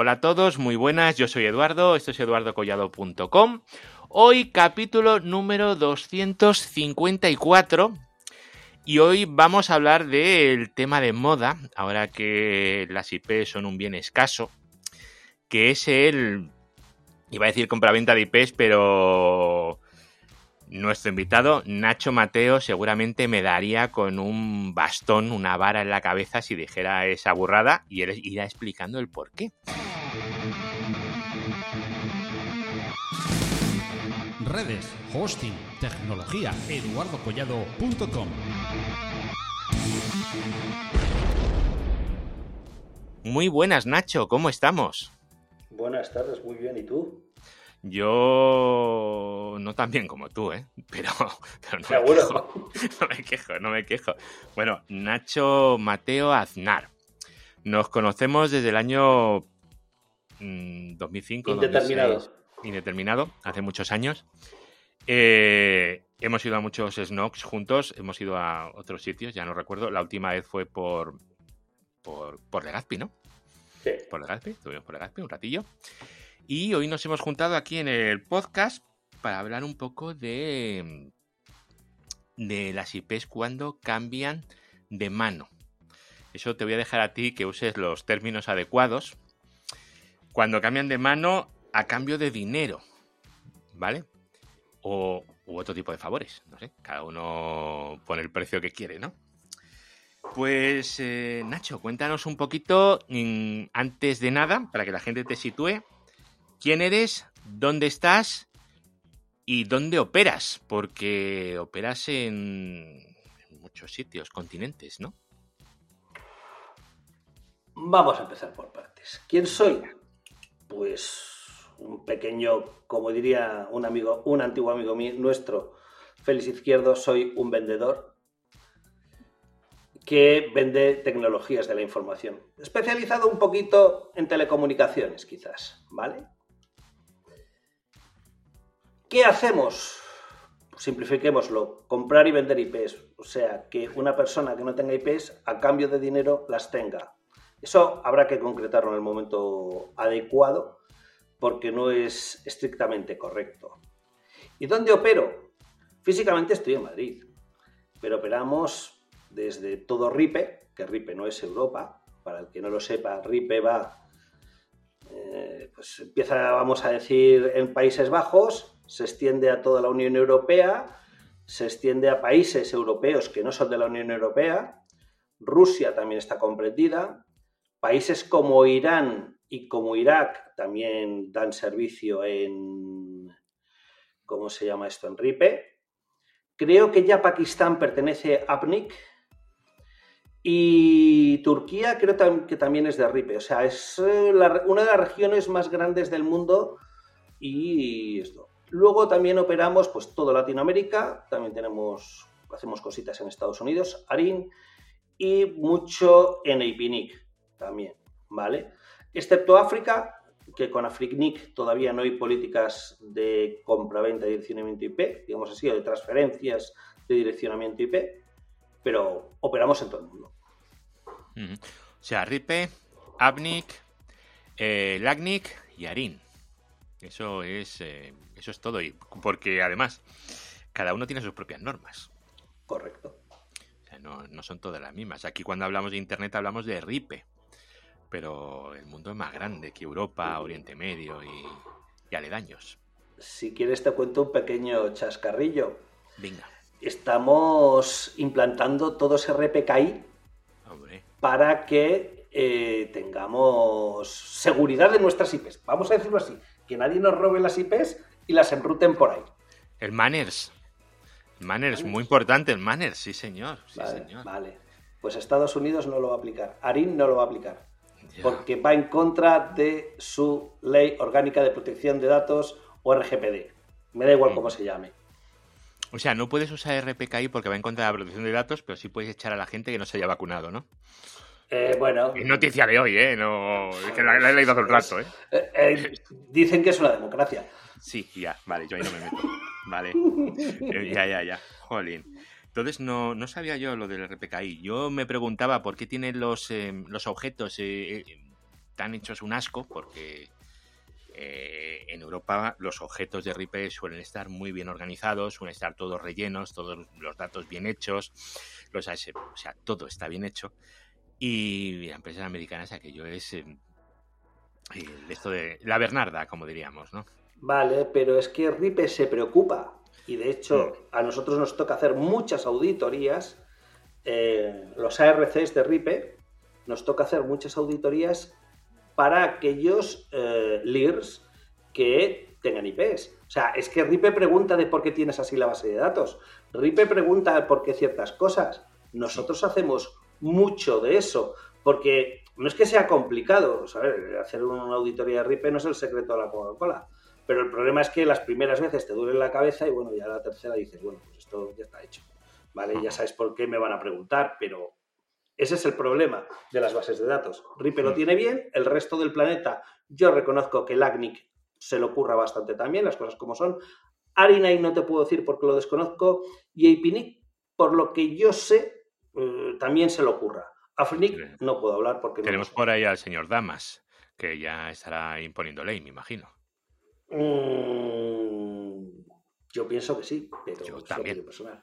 Hola a todos, muy buenas, yo soy Eduardo, esto es eduardocollado.com. Hoy capítulo número 254 y hoy vamos a hablar del tema de moda, ahora que las IP son un bien escaso, que es el, iba a decir compraventa de IPs, pero nuestro invitado, Nacho Mateo, seguramente me daría con un bastón, una vara en la cabeza si dijera esa burrada y él irá explicando el por qué. Redes, hosting, tecnología, eduardocollado.com. Muy buenas, Nacho, ¿cómo estamos? Buenas tardes, muy bien, ¿y tú? Yo no tan bien como tú, ¿eh? Pero, pero no, me quejo, no me quejo, no me quejo. Bueno, Nacho Mateo Aznar. Nos conocemos desde el año 2005. Indeterminado. 2006, indeterminado, hace muchos años. Eh, hemos ido a muchos snocks juntos, hemos ido a otros sitios, ya no recuerdo. La última vez fue por, por, por Legazpi, ¿no? Sí. Por Legazpi, estuvimos por Legazpi un ratillo. Y hoy nos hemos juntado aquí en el podcast para hablar un poco de, de las IPs cuando cambian de mano. Eso te voy a dejar a ti que uses los términos adecuados. Cuando cambian de mano a cambio de dinero, ¿vale? O u otro tipo de favores, no sé. Cada uno pone el precio que quiere, ¿no? Pues eh, Nacho, cuéntanos un poquito, mm, antes de nada, para que la gente te sitúe, quién eres, dónde estás y dónde operas, porque operas en, en muchos sitios, continentes, ¿no? Vamos a empezar por partes. ¿Quién soy? Pues un pequeño, como diría un amigo, un antiguo amigo mío, nuestro, Félix Izquierdo, soy un vendedor que vende tecnologías de la información. Especializado un poquito en telecomunicaciones, quizás, ¿vale? ¿Qué hacemos? Simplifiquémoslo, comprar y vender IPs. O sea, que una persona que no tenga IPs, a cambio de dinero, las tenga. Eso habrá que concretarlo en el momento adecuado, porque no es estrictamente correcto. ¿Y dónde opero? Físicamente estoy en Madrid, pero operamos desde todo RIPE, que RIPE no es Europa, para el que no lo sepa, RIPE va, eh, pues empieza, vamos a decir, en Países Bajos, se extiende a toda la Unión Europea, se extiende a países europeos que no son de la Unión Europea, Rusia también está comprendida, países como Irán y como Irak también dan servicio en, ¿cómo se llama esto? En RIPE. Creo que ya Pakistán pertenece a APNIC y Turquía creo que también es de RIPE. O sea, es eh, una de las regiones más grandes del mundo y esto. Luego también operamos pues toda Latinoamérica, también tenemos, hacemos cositas en Estados Unidos, ARIN y mucho en IPNIC también, ¿vale? Excepto África, que con Africnic todavía no hay políticas de compra-venta y direccionamiento IP, digamos así, o de transferencias de direccionamiento IP, pero operamos en todo el mundo. Uh -huh. O sea, RIPE, APNIC, eh, LACNIC y ARIN. Eso es, eh, eso es todo. Y porque además, cada uno tiene sus propias normas. Correcto. O sea, no, no son todas las mismas. Aquí cuando hablamos de Internet hablamos de RIPE pero el mundo es más grande que Europa, Oriente Medio y, y, aledaños. Si quieres te cuento un pequeño chascarrillo. Venga. Estamos implantando todo ese RPKI Hombre. para que eh, tengamos seguridad de nuestras IPs. Vamos a decirlo así, que nadie nos robe las IPs y las enruten por ahí. El manners. El manners, muy importante el manners, sí señor. Sí, vale, señor. vale. Pues Estados Unidos no lo va a aplicar. ARIN no lo va a aplicar porque va en contra de su ley orgánica de protección de datos o RGPD. Me da igual cómo se llame. O sea, no puedes usar RPKI porque va en contra de la protección de datos, pero sí puedes echar a la gente que no se haya vacunado, ¿no? Eh, bueno. Es noticia de hoy, ¿eh? No, es que la, la he leído todo el rato, ¿eh? Eh, ¿eh? Dicen que es una democracia. Sí, ya, vale, yo ahí no me meto. Vale. Eh, ya, ya, ya. Jolín. Entonces no, no, sabía yo lo del RPKI. Yo me preguntaba por qué tienen los, eh, los objetos eh, están hechos un asco porque eh, en Europa los objetos de RIPE suelen estar muy bien organizados, suelen estar todos rellenos, todos los datos bien hechos, los o sea, todo está bien hecho. Y la empresa americana es aquello es eh, esto de la Bernarda, como diríamos, ¿no? Vale, pero es que RIPE se preocupa y de hecho a nosotros nos toca hacer muchas auditorías, eh, los ARCs de RIPE, nos toca hacer muchas auditorías para aquellos eh, LIRs que tengan IPs. O sea, es que RIPE pregunta de por qué tienes así la base de datos. RIPE pregunta por qué ciertas cosas. Nosotros hacemos mucho de eso, porque no es que sea complicado, ¿sabes? Hacer una auditoría de RIPE no es el secreto de la Coca-Cola. Pero el problema es que las primeras veces te duele la cabeza y bueno, ya la tercera dices, bueno, pues esto ya está hecho. ¿Vale? Ya sabes por qué me van a preguntar, pero ese es el problema de las bases de datos. RIPE lo tiene bien, el resto del planeta, yo reconozco que el ACNIC se lo ocurra bastante también, las cosas como son. Arinai no te puedo decir porque lo desconozco, y APNIC, por lo que yo sé, eh, también se lo ocurra. AFNIC no puedo hablar porque Tenemos por ahí al señor Damas, que ya estará imponiendo ley, me imagino. Mm, yo pienso que sí, pero yo también. Personal.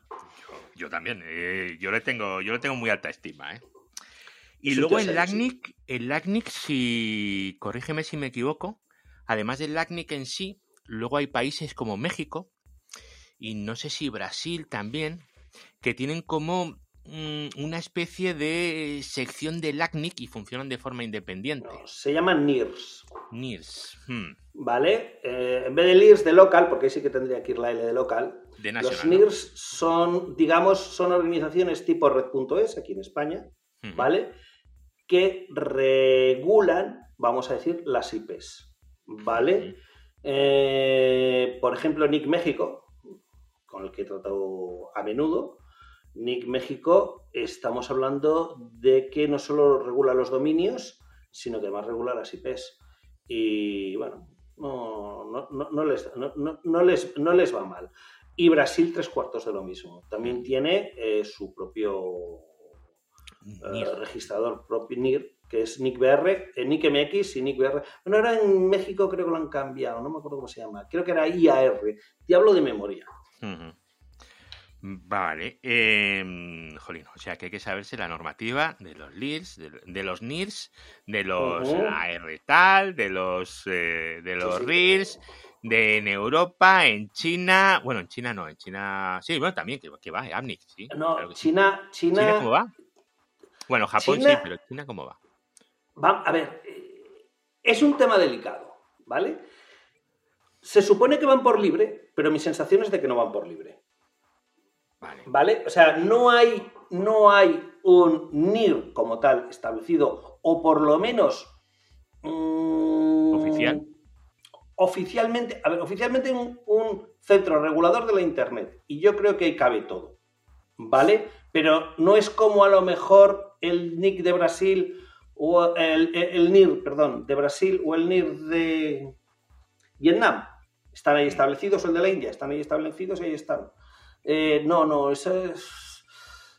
Yo también, eh, yo le tengo, yo le tengo muy alta estima, ¿eh? Y luego el LACNIC, el LACNIC, si corrígeme si me equivoco, además del LACNIC en sí, luego hay países como México y no sé si Brasil también, que tienen como mm, una especie de sección de LACNIC y funcionan de forma independiente. se llaman NIRS. NIRS. Hmm. ¿Vale? Eh, en vez de LIRS de local, porque ahí sí que tendría que ir la L de local, los NIRS son, digamos, son organizaciones tipo Red.es aquí en España, ¿vale? Que regulan, vamos a decir, las IPs, ¿vale? Eh, por ejemplo, Nick México, con el que he tratado a menudo, Nick México, estamos hablando de que no solo regula los dominios, sino que además regula las IPs. Y bueno, no, no, les, no, les, no les va mal. Y Brasil tres cuartos de lo mismo. También tiene eh, su propio eh, registrador propio NIR, que es NICBR, eh, NICMX y NICBR. Bueno, ahora en México creo que lo han cambiado, no me acuerdo cómo se llama. Creo que era IAR. Diablo de memoria. Vale. Em, jolín, o sea que hay que saberse la normativa de los LIRs, de, los NIRs, de los AR tal, de los, de los RIRs de en Europa, en China, bueno, en China no, en China, sí, bueno, también, que, va, Amnic, sí. No, China, China, China, ¿cómo va? Bueno, Japón sí, pero China, ¿cómo va? Va, a ver, eh, es un tema delicado, ¿vale? Se supone que van por libre, pero mi sensación es de que no van por libre. Vale. ¿Vale? O sea, no hay, no hay un NIR como tal establecido, o por lo menos... Mm, Oficial oficialmente, a ver, oficialmente un, un centro regulador de la Internet. Y yo creo que ahí cabe todo. ¿Vale? Pero no es como a lo mejor el NIC de Brasil o el, el, NIR, perdón, de Brasil o el NIR de Vietnam. Están ahí establecidos, o el de la India, están ahí establecidos y ahí están. Eh, no, no, eso es...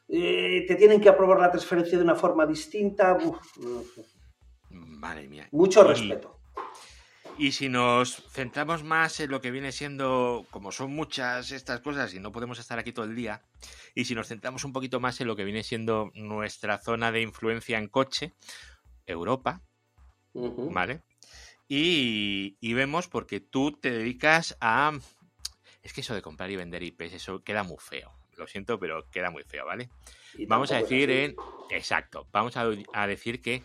Eh, te tienen que aprobar la transferencia de una forma distinta. Madre mía. Mucho respeto. Y si nos centramos más en lo que viene siendo, como son muchas estas cosas y no podemos estar aquí todo el día, y si nos centramos un poquito más en lo que viene siendo nuestra zona de influencia en coche, Europa, ¿vale? Y, y, vemos porque tú te dedicas a... Es que eso de comprar y vender IPs, eso queda muy feo. Lo siento, pero queda muy feo, ¿vale? Vamos a decir en... Exacto, vamos a, a decir que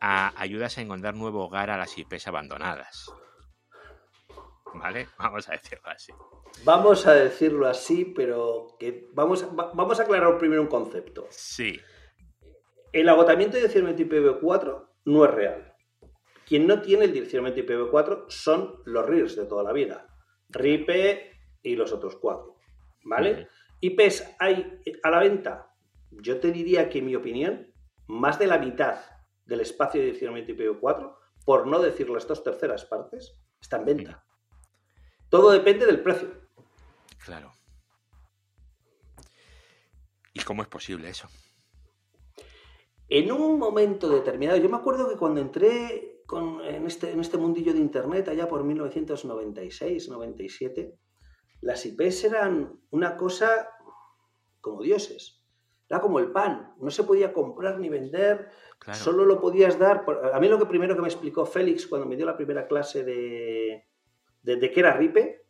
ayudas a encontrar nuevo hogar a las IPs abandonadas. ¿Vale? Vamos a decirlo así. Vamos a decirlo así, pero que vamos, vamos a aclarar primero un concepto. Sí. El agotamiento de direccionamiento IPv4 no es real. Quien no tiene el direccionamiento IPv4 son los RIRs de toda la vida. RIPE y los otros cuatro. ¿Vale? IPs hay a la venta. Yo te diría que, en mi opinión, más de la mitad del espacio de direccionamiento IPv4, por no decir las dos terceras partes, está en venta. Todo depende del precio. Claro. ¿Y cómo es posible eso? En un momento determinado, yo me acuerdo que cuando entré con, en, este, en este mundillo de Internet, allá por 1996, 97, las IPs eran una cosa como dioses. Era como el pan, no se podía comprar ni vender, solo lo podías dar. A mí lo que primero que me explicó Félix cuando me dio la primera clase de, de, qué era RIPE,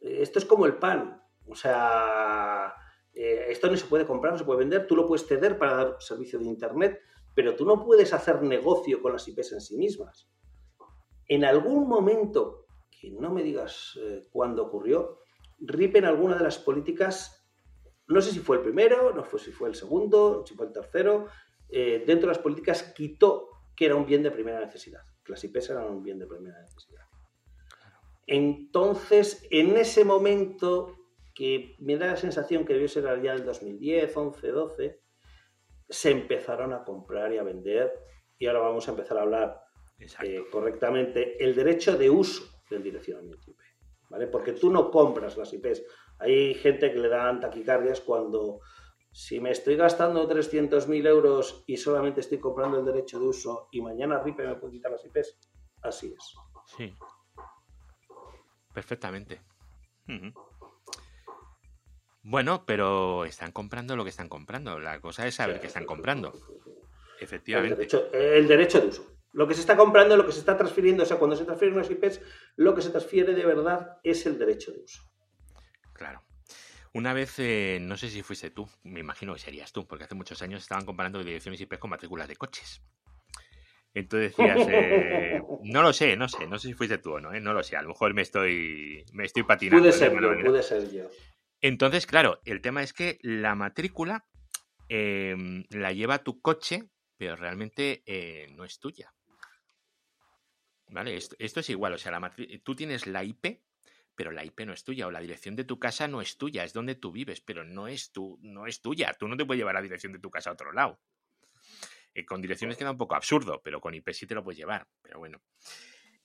esto es como el pan. O sea, eh, esto no se puede comprar, no se puede vender, tú lo puedes ceder para dar servicio de Internet, pero tú no puedes hacer negocio con las IPs en sí mismas. En algún momento, que no me digas eh, cuándo ocurrió, RIP en alguna de las políticas, no sé si fue el primero, no sé si fue el segundo, si fue el tercero, eh, dentro de las políticas quitó que era un bien de primera necesidad, que las IPs eran un bien de primera necesidad. Entonces, en ese momento, que me da la sensación que debió ser ya del 2010, 11, 12, se empezaron a comprar y a vender, y ahora vamos a empezar a hablar eh, correctamente, el derecho de uso del direccionamiento IP. ¿Vale? Porque tú no compras las IPs. Hay gente que le dan taquicardias cuando, si me estoy gastando 300.000 euros y solamente estoy comprando el derecho de uso y mañana RIPE me puede quitar las IPs, así es. Sí. Perfectamente. Bueno, pero están comprando lo que están comprando. La cosa es saber qué están comprando. Efectivamente. El derecho, de uso. Lo que se está comprando, lo que se está transfiriendo, o sea, cuando se transfieren unas IPs, lo que se transfiere de verdad es el derecho de uso. Claro. Una vez, eh, no sé si fuiste tú, me imagino que serías tú, porque hace muchos años estaban comparando direcciones IP con matrículas de coches. Entonces decías, eh, no lo sé, no sé, no sé si fuiste tú o no, eh, no lo sé, a lo mejor me estoy, me estoy patinando. Pude ser yo, pude ser yo. Entonces, claro, el tema es que la matrícula em, la lleva tu coche, pero realmente no es tuya. ¿Vale? Esto, es igual, o sea, la tú tienes la IP, pero la IP no es tuya, o la dirección de tu casa no es tuya, es donde tú vives, pero no es, tu, no es tuya. Tú no te puedes llevar la dirección de tu casa a otro lado. Eh, con direcciones queda un poco absurdo, pero con IP sí te lo puedes llevar. Pero bueno.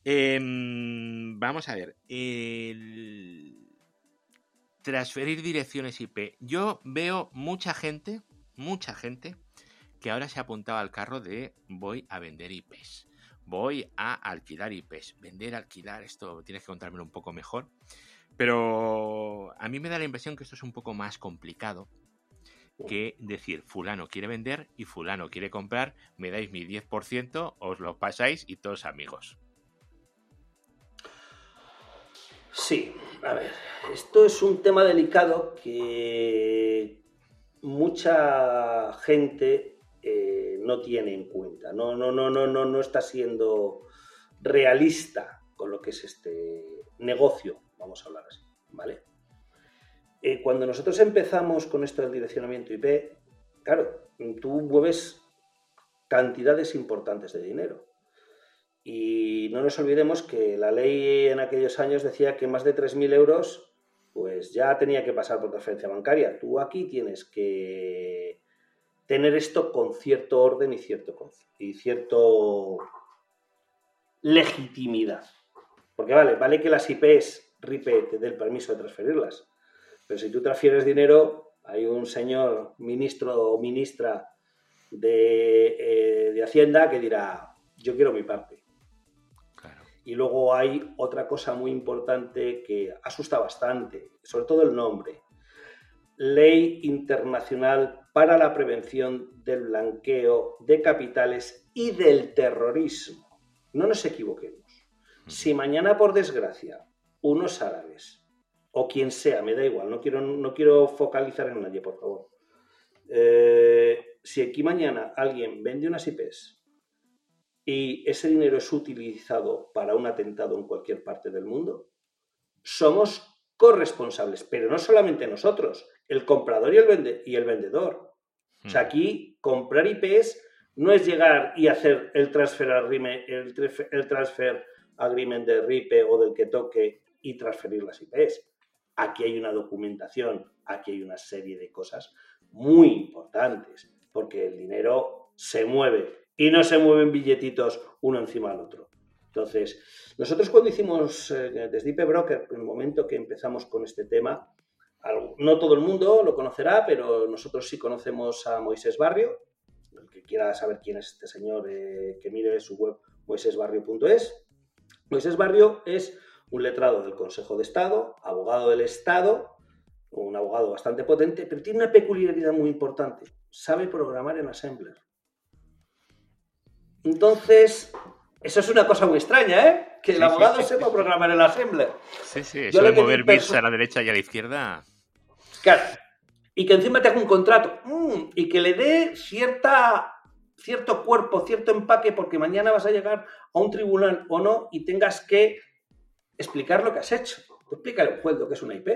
Em, vamos a ver. El transferir direcciones IP. Yo veo mucha gente, mucha gente, que ahora se ha apuntado al carro de voy a vender IPs. Voy a alquilar IPs. Vender, alquilar, esto tienes que contármelo un poco mejor. Pero a mí me da la impresión que esto es un poco más complicado que decir fulano quiere vender y fulano quiere comprar, me dais mi 10%, os lo pasáis y todos amigos. Sí, a ver, esto es un tema delicado que mucha gente eh, no tiene en cuenta. No, no, no, no, no, no está siendo realista con lo que es este negocio, vamos a hablar así, ¿vale? Eh, cuando nosotros empezamos con esto del direccionamiento IP, claro, tú mueves cantidades importantes de dinero. Y no nos olvidemos que la ley en aquellos años decía que más de 3.000 euros pues ya tenía que pasar por transferencia bancaria. Tú aquí tienes que tener esto con cierto orden y cierto, y cierto legitimidad. Porque vale, vale que las IPs RIPE te dé el permiso de transferirlas, pero si tú transfieres dinero, hay un señor ministro o ministra de, eh, de Hacienda que dirá, yo quiero mi parte. Y luego hay otra cosa muy importante que asusta bastante, sobre todo el nombre. Ley Internacional para la Prevención del Blanqueo de Capitales y del Terrorismo. No nos equivoquemos. Si mañana, por desgracia, unos árabes o quien sea, me da igual, no quiero, no quiero focalizar en nadie, por favor. Eh, si aquí mañana alguien vende unas IPs y ese dinero es utilizado para un atentado en cualquier parte del mundo, somos corresponsables, pero no solamente nosotros, el comprador y el, y el vendedor. O sea, aquí comprar IPs no es llegar y hacer el transfer, el, el transfer agreement de RIPE o del que toque y transferir las IPs. Aquí hay una documentación, aquí hay una serie de cosas muy importantes, porque el dinero se mueve y no se mueven billetitos uno encima del otro. Entonces, nosotros cuando hicimos eh, desde IP Broker, en el momento que empezamos con este tema, no todo el mundo lo conocerá, pero nosotros sí conocemos a Moisés Barrio. El que quiera saber quién es este señor, eh, que mire su web moisésbarrio.es. Moisés Barrio es un letrado del Consejo de Estado, abogado del Estado, un abogado bastante potente, pero tiene una peculiaridad muy importante. Sabe programar en Assembler. Entonces, eso es una cosa muy extraña, ¿eh? Que el Sí, abogado sí, sepa sí. programar en Assembler. Sí, sí, eso de mover bits a la derecha y a la izquierda. Claro. Y que encima te haga un contrato. Mm, y que le dé cierta, cierto cuerpo, cierto empaque, porque mañana vas a llegar a un tribunal o no y tengas que explicar lo que has hecho. Tú explícale a un juez lo que es una IP.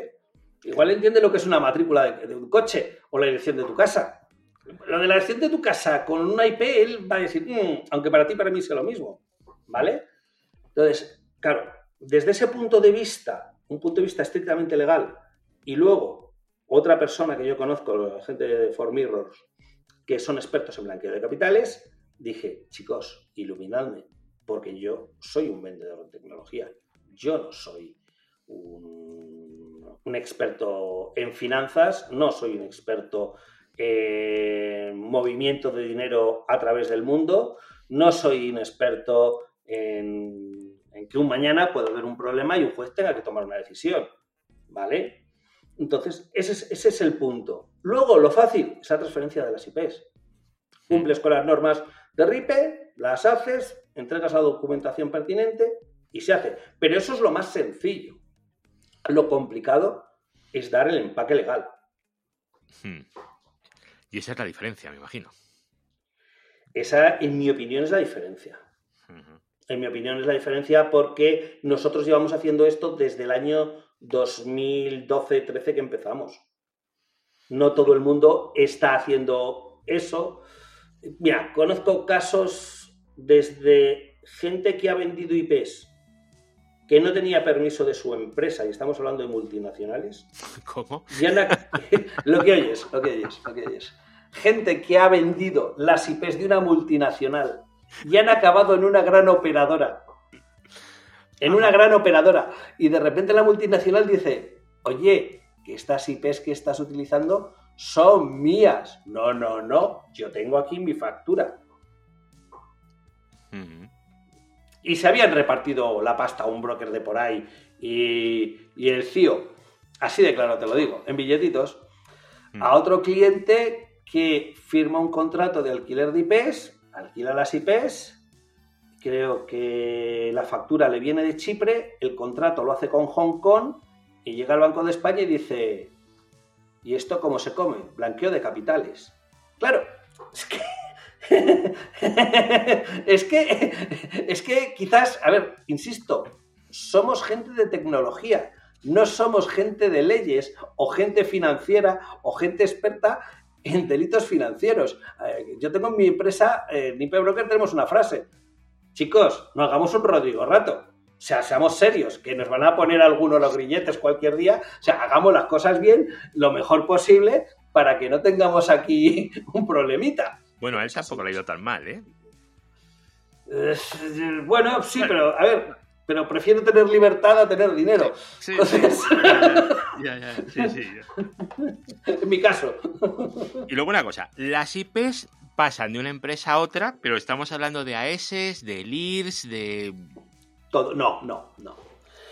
Igual entiende lo que es una matrícula de, de un coche o la dirección de tu casa. Lo de la dirección de tu casa con una IP, él va a decir, "Mm", aunque para ti, para mí sea lo mismo. ¿Vale? Entonces, claro, desde ese punto de vista, un punto de vista estrictamente legal, y luego otra persona que yo conozco, la gente de For Mirrors, que son expertos en blanqueo de capitales, dije, chicos, iluminadme, porque yo soy un vendedor de tecnología. Yo no soy un, un experto en finanzas, no soy un experto en movimiento de dinero a través del mundo, no soy un experto en, en que un mañana pueda haber un problema y un juez tenga que tomar una decisión. ¿Vale? Entonces, ese es, ese es el punto. Luego, lo fácil, esa transferencia de las IPs. Cumples con las normas de RIPE, las haces, entregas la documentación pertinente y se hace. Pero eso es lo más sencillo. Lo complicado es dar el empaque legal. Hmm. Y esa es la diferencia, me imagino. Esa, en mi opinión, es la diferencia. En mi opinión, es la diferencia porque nosotros llevamos haciendo esto desde el año 2012-13 que empezamos. No todo el mundo está haciendo eso. Mira, conozco casos desde gente que ha vendido IPs que no tenía permiso de su empresa, y estamos hablando de multinacionales, ¿Cómo? y lo que oyes, lo que oyes, lo que oyes. Gente que ha vendido las IPs de una multinacional y han acabado en una gran operadora. En una gran operadora. Y de repente la multinacional dice, oye, que estas IPs que estás utilizando son mías. No, no, no. Yo tengo aquí mi factura. Y se habían repartido la pasta a un broker de por ahí y, y el CIO, así de claro te lo digo, en billetitos, Mm. a otro cliente que firma un contrato de alquiler de IPs, alquila las IPs, creo que la factura le viene de Chipre, el contrato lo hace con Hong Kong y llega al Banco de España y dice, ¿y esto cómo se come? Blanqueo de capitales. Claro, es que... es que es que quizás, a ver, insisto, somos gente de tecnología, no somos gente de leyes o gente financiera o gente experta en delitos financieros. Eh, Yo tengo en mi empresa, eh, en IP Broker, tenemos una frase. Chicos, no hagamos un Rodrigo Rato. O sea, seamos serios, que nos van a poner algunos los grilletes cualquier día. O sea, hagamos las cosas bien, lo mejor posible, para que no tengamos aquí un problemita. Bueno, a él tampoco le ha ido tan mal, ¿eh? Eh, Bueno, sí, pero a ver, pero prefiero tener libertad a tener dinero. Sí, Entonces, Ya, ya, sí, sí. en mi caso. Y luego una cosa, las IPs pasan de una empresa a otra, pero estamos hablando de AES, de LIRS, de... Todo. No, no, no.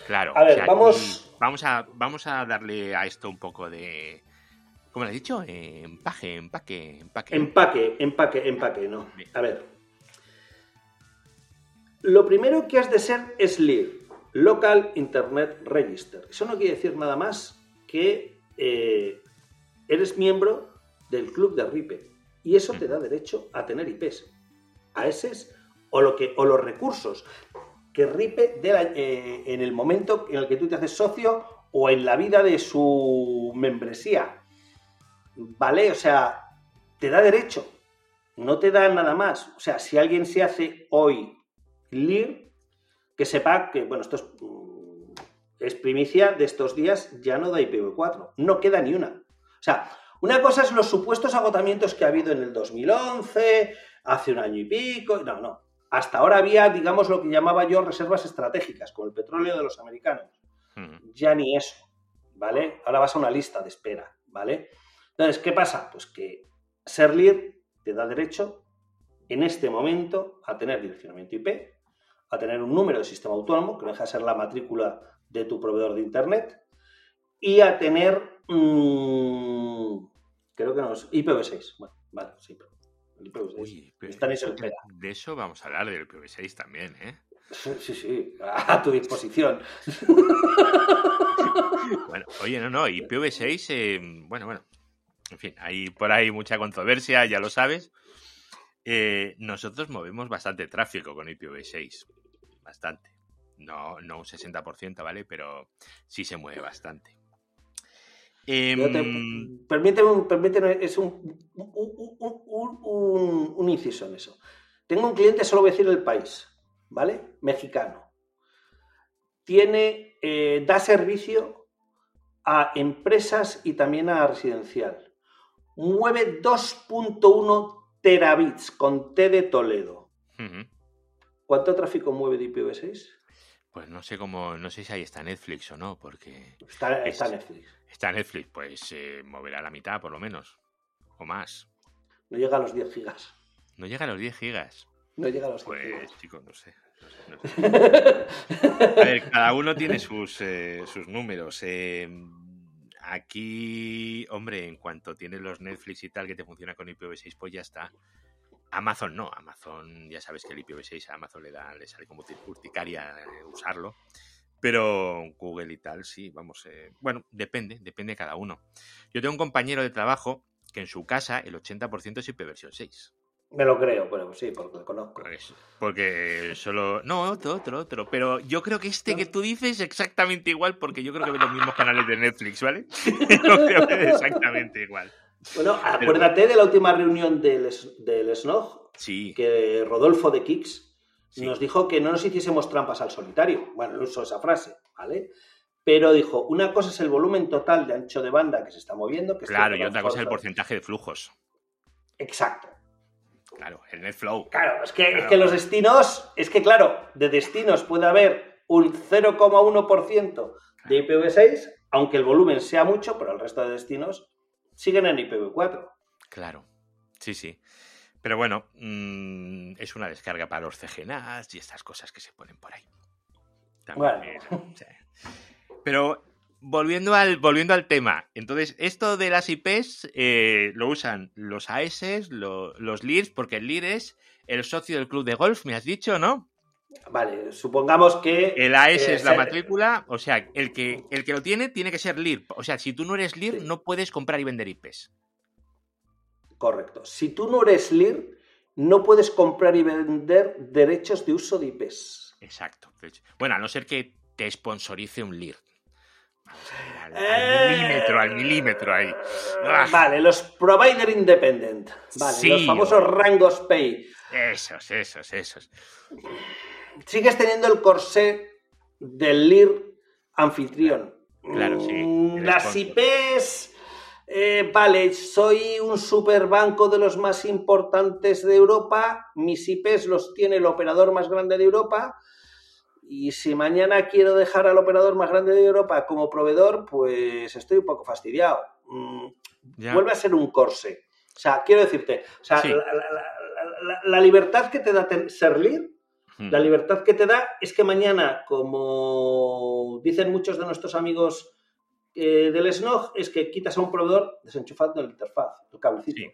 Claro. A ver, vamos- Vamos a, vamos a darle a esto un poco de... ¿Cómo lo has dicho? Eh, empaque, empaque, empaque. Empaque, empaque, empaque, no. A ver. Lo primero que has de ser es LIR, Local Internet Register. Eso no quiere decir nada más que eh, eres miembro del club de RIPE. Y eso te da derecho a tener IPs, AES o, lo que, o los recursos que RIPE dé la- eh, en el momento en el que tú te haces socio o en la vida de su membresía. ¿Vale? O sea, te da derecho, no te da nada más. O sea, si alguien se hace hoy LIR, que sepa que, bueno, esto es, mm, es primicia de estos días, ya no da IPv4, no queda ni una. O sea, una cosa es los supuestos agotamientos que ha habido en el 2011, hace un año y pico, no, no. Hasta ahora había, digamos, lo que llamaba yo reservas estratégicas, como el petróleo de los americanos Ujú. ya ni eso, ¿vale? Ahora vas a una lista de espera, ¿vale? Entonces, ¿qué pasa? Pues que ser LIR te da derecho en este momento a tener direccionamiento IP, a tener un número de sistema autónomo, que no deja de ser la matrícula de tu proveedor de Internet, y a tener, mmm, creo que no es IPv6. Bueno, vale, sí, pero el IPv6 Uy, pero está espera. de eso vamos a hablar del IPv6 también, ¿eh? Sí, sí, a tu disposición. Bueno, oye, no, no, IPv6, eh, bueno, bueno, en fin, hay por ahí mucha controversia, ya lo sabes. Eh, nosotros movemos bastante tráfico con IPv6, bastante. No, no un 60%, ¿vale? Pero sí se mueve bastante. Te- Em, permíteme, permíteme, es un, un, inciso en eso. Tengo un cliente, solo voy a decir el país, ¿vale? Mexicano. Tiene, eh, da servicio a empresas y también a residencial. Mueve 2.1 terabits con T de Toledo. ¿Cuánto tráfico mueve de IPv6? Pues no sé cómo, no sé si ahí está Netflix o no, porque Está, Es- está Netflix. está Netflix, pues eh, moverá la mitad por lo menos, o más. No llega a los 10 gigas. No llega a los 10 gigas. No llega a los 10 Pues, gigas. chicos, no sé. no sé, no sé. A ver, cada uno tiene sus, eh, sus números. eh, aquí, hombre, en cuanto tienes los Netflix y tal que te funciona con IPv6, pues ya está. Amazon no, Amazon, ya sabes que el IPv6 a Amazon le da, le sale como urticaria eh, usarlo. Pero Google y tal, sí, vamos. eh, bueno, depende, depende de cada uno. Yo tengo un compañero de trabajo que en su casa el 80% es IPv 6. Me lo creo, bueno, sí, porque lo conozco. Porque solo. No, otro, otro, otro. Pero yo creo que este que tú dices es exactamente igual, porque yo creo que ve los mismos canales de Netflix, ¿vale? Yo creo que es exactamente igual. Bueno, acuérdate de la última reunión del, del SNOG, Sí, que Rodolfo de Kix Sí. nos dijo que no nos hiciésemos trampas al solitario. Bueno, no usó esa frase, ¿vale? Pero dijo, una cosa es el volumen total de ancho de banda que se está moviendo. Que es claro, y otra cosa es el por- porcentaje de flujos. Exacto. Claro, el NetFlow. Claro, es que, es Claro. que los destinos, es que claro, de destinos puede haber un 0,1% de IPv6, aunque el volumen sea mucho, pero el resto de destinos siguen en IPv4. Claro, sí, sí. Pero bueno, mm, es una descarga para los CGNAS y estas cosas que se ponen por ahí. También, sí. Pero volviendo al, volviendo al tema, entonces, esto de las IPs eh, lo usan los AS, lo- los LIRs, porque el LIR es el socio del club de golf, me has dicho, ¿no? Vale, supongamos que... El AS eh, es la se- matrícula, o sea, el que, el que lo tiene tiene que ser LIR. O sea, si tú no eres LIR, Sí. no puedes comprar y vender IPs. Correcto. Si tú no eres LIR, no puedes comprar y vender derechos de uso de IPs. Exacto. Bueno, a no ser que te sponsorice un LIR. Vamos a ver, al, al Eh, milímetro, al milímetro ahí. Ah. Vale, los provider independent. Vale, Sí, los famosos o- rangos pay. Esos, esos, esos. Sigues teniendo el corsé del LIR anfitrión. Claro, sí, Mm, Las. IPs, eh, vale, soy un superbanco de los más importantes de Europa, mis IPs los tiene el operador más grande de Europa, y si mañana quiero dejar al operador más grande de Europa como proveedor, pues estoy un poco fastidiado. Mm, Ya. Vuelve a ser un corsé. O sea, quiero decirte, o sea, Sí. la, la- la- la- la libertad que te da ser LIR. La libertad que te da es que mañana, como dicen muchos de nuestros amigos eh, del SNOG, es que quitas a un proveedor desenchufando la interfaz, el cablecito. Sí.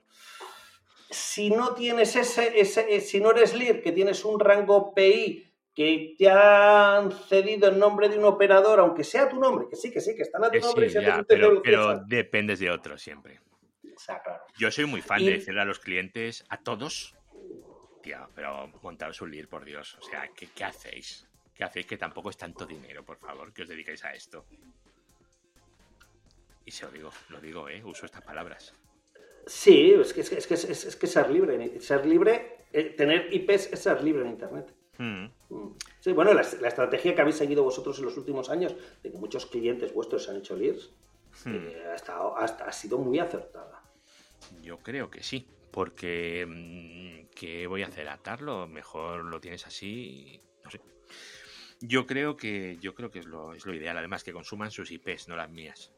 Si no tienes ese, ese, eh, si no eres LIR, que tienes un rango PI que te han cedido en nombre de un operador, aunque sea tu nombre, que sí, que sí, que están a tu nombre y se ya, pero, pero dependes de otro siempre. O sea, claro. Yo soy muy fan Y- de decirle a los clientes, a todos, pero montaros un LIR, por Dios. O sea, ¿qué, qué hacéis? ¿Qué hacéis que tampoco es tanto dinero, por favor, que os dediquéis a esto? Y se lo digo, lo digo, ¿eh? Uso estas palabras. Sí, es que es, que, es, que, es, es que ser libre, ser libre, eh, tener IPs es ser libre en Internet. Mm, Mm. Sí, bueno, la, la estrategia que habéis seguido vosotros en los últimos años, de que muchos clientes vuestros se han hecho LIRs, mm. eh, ha, estado- ha, ha sido muy acertada. Yo creo que sí, porque mm, ¿qué voy a hacer? ¿Atarlo? Mejor lo tienes así, no sé. Yo creo que yo creo que es lo, es lo ideal, además que consuman sus IPs, no las mías.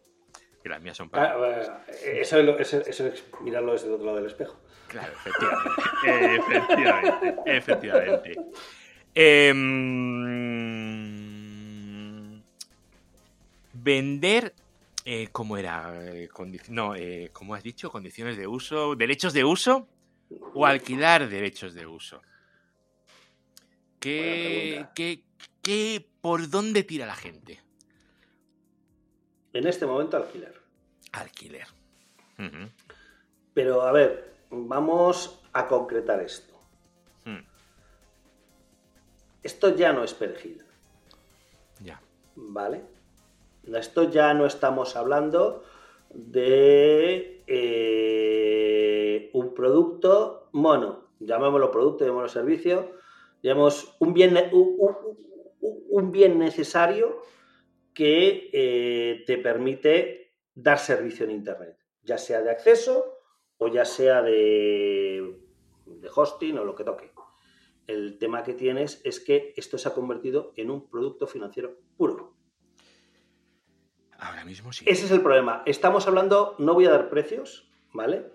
Que las mías son para... Ah, eso, es lo- eso- eso es mirarlo desde el otro lado del espejo. Claro, efectivamente. efectivamente, efectivamente. Em, vender, eh, ¿cómo era? Eh, no, eh, ¿cómo has dicho? Condiciones de uso, derechos de uso o alquilar derechos de uso. ¿Qué, qué, qué- por dónde tira la gente? En este momento alquiler. Alquiler. Pero a ver, vamos a concretar esto. Mm, Esto ya no es perejil, Ya. ¿vale? Esto ya no estamos hablando de eh, un producto mono, llamémoslo producto, llamémoslo servicio, llamemos un bien, un bien necesario que eh, te permite dar servicio en Internet, ya sea de acceso o ya sea de, de hosting o lo que toque. El tema que tienes es que esto se ha convertido en un producto financiero puro. Ahora mismo sí. Ese es el problema. Estamos hablando, no voy a dar precios, ¿vale?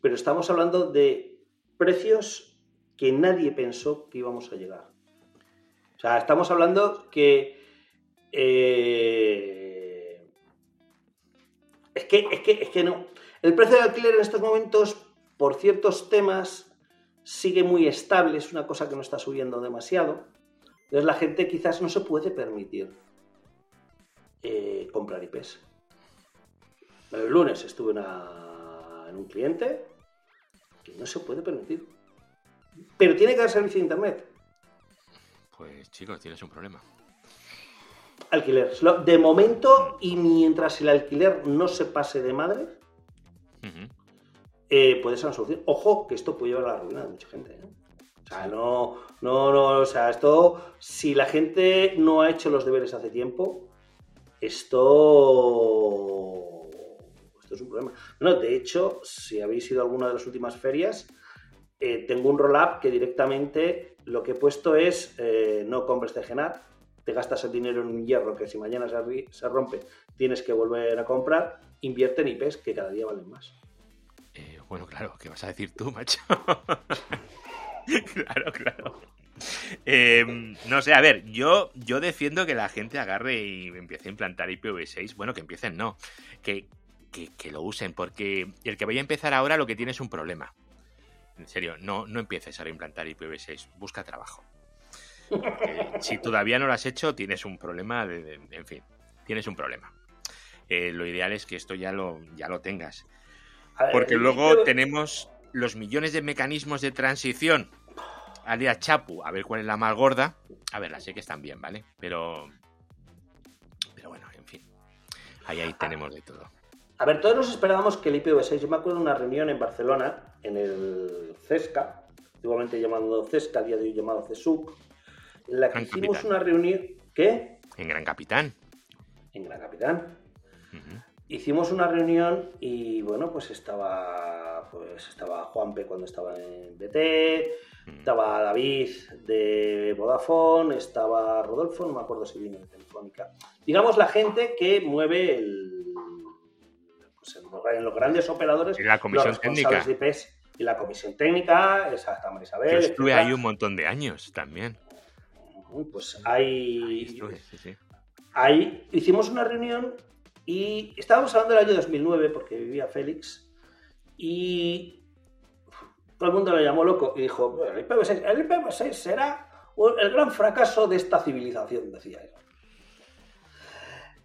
Pero estamos hablando de precios que nadie pensó que íbamos a llegar. O sea, estamos hablando que... eh, es que, es que, es que no. El precio del alquiler en estos momentos, por ciertos temas, sigue muy estable, es una cosa que no está subiendo demasiado. Entonces la gente quizás no se puede permitir eh, comprar IPs. El lunes estuve en, una- en un cliente que no se puede permitir. Pero tiene que dar servicio de internet. Pues chicos, tienes un problema. Alquiler. De momento, y mientras el alquiler no se pase de madre, Ujú. eh, puede ser una solución. Ojo, que esto puede llevar a la ruina de mucha gente. ¿eh? O sea, no, no, no, o sea, esto, si la gente no ha hecho los deberes hace tiempo, esto, esto es un problema. Bueno, de hecho, si habéis ido a alguna de las últimas ferias, eh, tengo un roll-up que directamente lo que he puesto es eh, no compres de Genar, te gastas el dinero en un hierro que si mañana se rompe tienes que volver a comprar, invierte en IPs que cada día valen más. Eh, bueno, claro, ¿qué vas a decir tú, macho? claro, claro. Eh, no sé, a ver, yo, yo defiendo que la gente agarre y empiece a implantar IPv6. Bueno, que empiecen, no. Que, que, que lo usen, porque el que vaya a empezar ahora lo que tiene es un problema. En serio, no, no empieces a implantar IPv6. Busca trabajo. Porque si todavía no lo has hecho, tienes un problema. De, de- en fin, tienes un problema. Eh, lo ideal es que esto ya lo, ya lo tengas. Porque luego IPv6 tenemos los millones de mecanismos de transición. Alias Chapu, a ver cuál es la más gorda. A ver, las sé que están bien, ¿vale? Pero. Pero bueno, en fin. Ahí, ahí tenemos de todo. A ver, todos nos esperábamos que el IPv6, yo me acuerdo de una reunión en Barcelona, en el CESCA, igualmente llamado CESCA, a día de hoy llamado CESUC, en la que Gran hicimos Capitán. una reunión, ¿qué? En Gran Capitán. En Gran Capitán. Hicimos una reunión y bueno, pues estaba pues estaba Juanpe cuando estaba en BT, Mm. estaba David de Vodafone, estaba Rodolfo, no me acuerdo si vino de Telefónica. Digamos la gente que mueve el pues, en los- grandes operadores la comisión los técnica. de IPs y la comisión técnica, está Marisabel. Yo estuve etcétera. ahí un montón de años también. Pues hay estuve, sí, sí. Ahí hicimos una reunión y estábamos hablando del año 2009 porque vivía Félix y todo el mundo lo llamó loco y dijo, "Bueno, el IPv6, el IPv6 será el gran fracaso de esta civilización, decía él.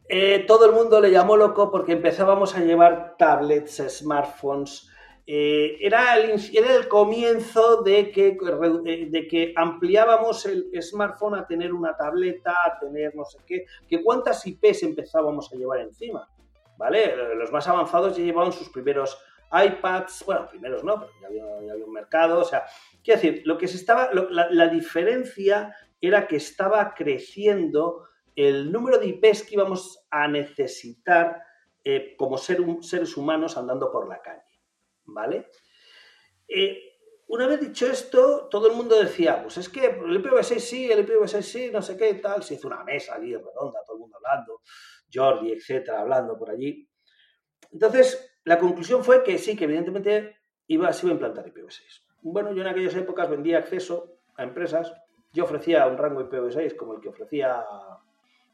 Eh, todo el mundo le llamó loco porque empezábamos a llevar tablets, smartphones. eh, era, el, era el comienzo de que, eh, de que ampliábamos el smartphone a tener una tableta, a tener no sé qué, que cuántas IPs empezábamos a llevar encima. ¿Vale? Los más avanzados ya llevaban sus primeros iPads, bueno, primeros no, pero ya había, un mercado, o sea, quiero decir, lo que se estaba, la, diferencia era que estaba creciendo el número de IPs que íbamos a necesitar eh, como ser seres humanos andando por la calle, ¿vale? Eh, una vez dicho esto, todo el mundo decía, pues es que el IPv6 sí, el IPv6 sí, no sé qué, tal, se hizo una mesa allí redonda, todo el mundo hablando, Jordi, etcétera, hablando por allí. Entonces, la conclusión fue que sí, que evidentemente iba, se iba a implantar IPv6. Bueno, yo en aquellas épocas vendía acceso a empresas yo ofrecía un rango IPv6 como el que ofrecía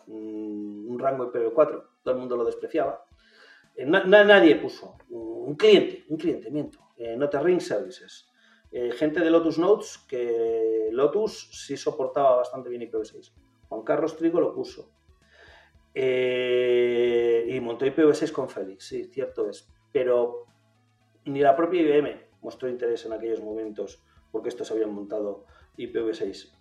mm, un rango IPv4, todo el mundo lo despreciaba. Eh, nadie puso un cliente, un cliente, miento, eh, Note Ring Services. Eh, gente de Lotus Notes, que Lotus sí soportaba bastante bien IPv6. Juan Carlos Trigo lo puso. Y montó IPv6 con Félix, sí, cierto es. Pero ni la propia IBM mostró interés en aquellos momentos porque estos habían montado IPv6.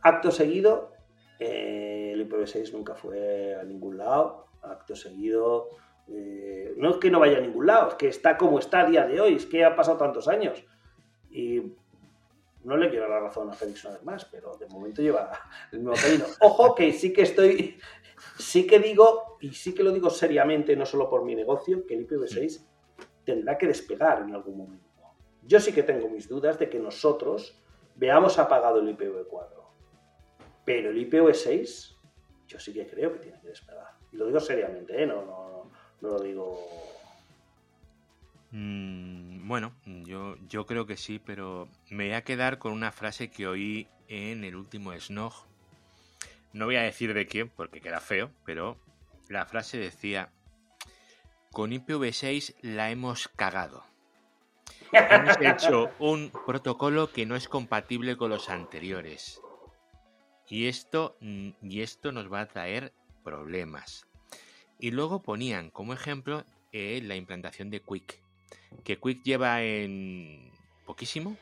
Acto seguido, el IPv6 nunca fue a ningún lado. Acto seguido, eh, no es que no vaya a ningún lado, es que está como está a día de hoy, es que ha pasado tantos años. No le quiero la razón a Félix una vez más, pero de momento lleva el mismo camino. Ojo que sí que estoy, sí que digo, y sí que lo digo seriamente, no solo por mi negocio, que el IPv6 tendrá que despegar en algún momento. Yo sí que tengo mis dudas de que nosotros veamos apagado el IPv4. Pero el IPv6, yo sí que creo que tiene que despegar. Y lo digo seriamente, ¿eh? no, no, no lo digo. Mm, bueno, yo, yo creo que sí, pero me voy a quedar con una frase que oí en el último Snog. No voy a decir de quién, porque queda feo, pero la frase decía: Con IPv6 la hemos cagado. Hemos hecho un protocolo que no es compatible con los anteriores. Y esto, y esto nos va a traer problemas. Y luego ponían como ejemplo eh, la implantación de Quick, que Quick lleva en poquísimo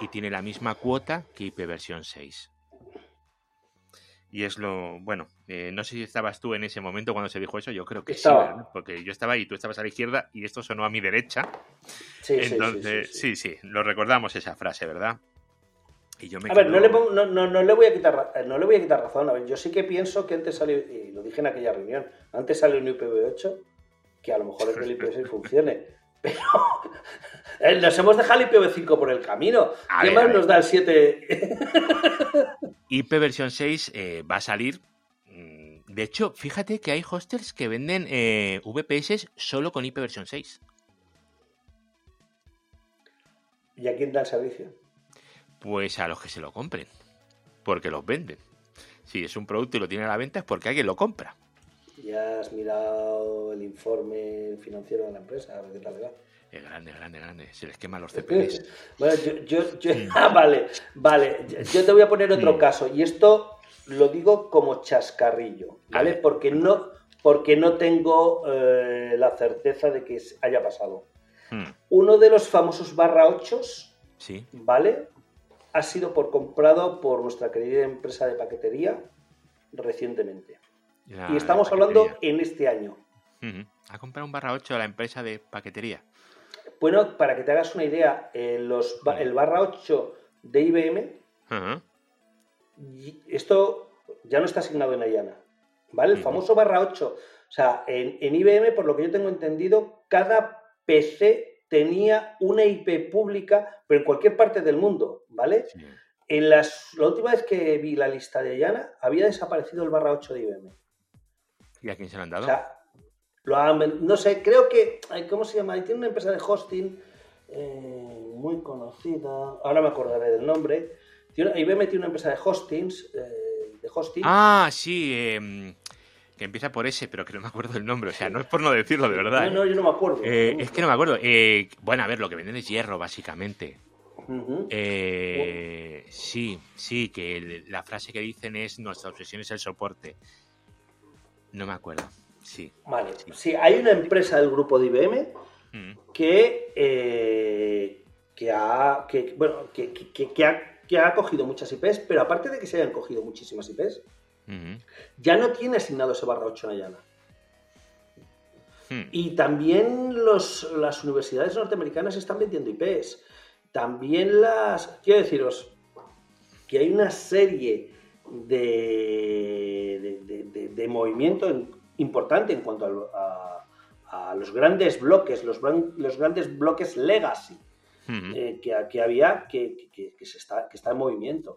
y tiene la misma cuota que IP versión 6. Y es lo, bueno, eh, no sé si estabas tú en ese momento cuando se dijo eso, yo creo que sí, porque yo estaba ahí, tú estabas a la izquierda y esto sonó a mi derecha. Sí, Entonces, sí, sí, lo recordamos esa frase, ¿verdad? a ver, no le, no, le, voy a quitar, no le voy a quitar razón. A ver, yo sí que pienso que antes salió, y lo dije en aquella reunión, antes salió un IPv8, que a lo mejor es que el IPv6 funcione. Pero eh, nos hemos dejado el IPv5 por el camino. ¿Qué más nos da el 7? IP versión 6 eh, va a salir. Mm, de hecho, fíjate que hay hostels que venden eh, VPS solo con IP versión 6. ¿Y a quién da el servicio? Pues a los que se lo compren, porque los venden. Si es un producto y lo tiene a la venta es porque alguien lo compra. ¿Ya has mirado el informe financiero de la empresa? A ver qué tal va. Es grande, grande, grande. Se les queman los CPDs. bueno, yo, ah, vale, vale. Yo te voy a poner otro caso. Y esto lo digo como chascarrillo, ¿vale? Porque no, porque no tengo eh, la certeza de que haya pasado. Hmm. Uno de los famosos barra 8 ¿Sí? ¿vale? ha sido por comprado por nuestra querida empresa de paquetería recientemente. Y estamos hablando en este año. Ha comprado un barra 8 a la empresa de paquetería. Bueno, para que te hagas una idea, eh, los, el barra 8 de IBM, esto ya no está asignado en Ayana. ¿Vale? El famoso barra 8. O sea, en, en IBM, por lo que yo tengo entendido, cada PC tenía una IP pública, pero en cualquier parte del mundo, ¿vale? En las, la última vez que vi la lista de Ayana, había desaparecido el barra 8 de IBM. ¿Y a quién se lo han dado? O sea, lo no sé, creo que, ¿cómo se llama? Tiene una empresa de hosting eh, muy conocida, ahora me acordaré del nombre. IBM tiene una empresa de hostings, eh, de hosting. Ah, sí, eh, que empieza por ese, pero que no me acuerdo del nombre. O sea, no es por no decirlo, de verdad. No, no, yo no me acuerdo. Eh, es que no me acuerdo. Eh, bueno, a ver, lo que venden es hierro, básicamente. Eh, sí, sí, que la frase que dicen es nuestra obsesión es el soporte. No me acuerdo. Sí. Vale, sí, hay una empresa del grupo de IBM que, que ha que, bueno, que, que, ha, que ha cogido muchas IPs, pero aparte de que se hayan cogido muchísimas IPs, ya no tiene asignado ese barra 8 en Ayana. Hmm. Y también las universidades norteamericanas están vendiendo IPs. También las. Quiero deciros que hay una serie de, de, movimiento importante en cuanto a, los grandes bloques, los, los grandes bloques legacy. Eh, que, había que, se está, que está en movimiento.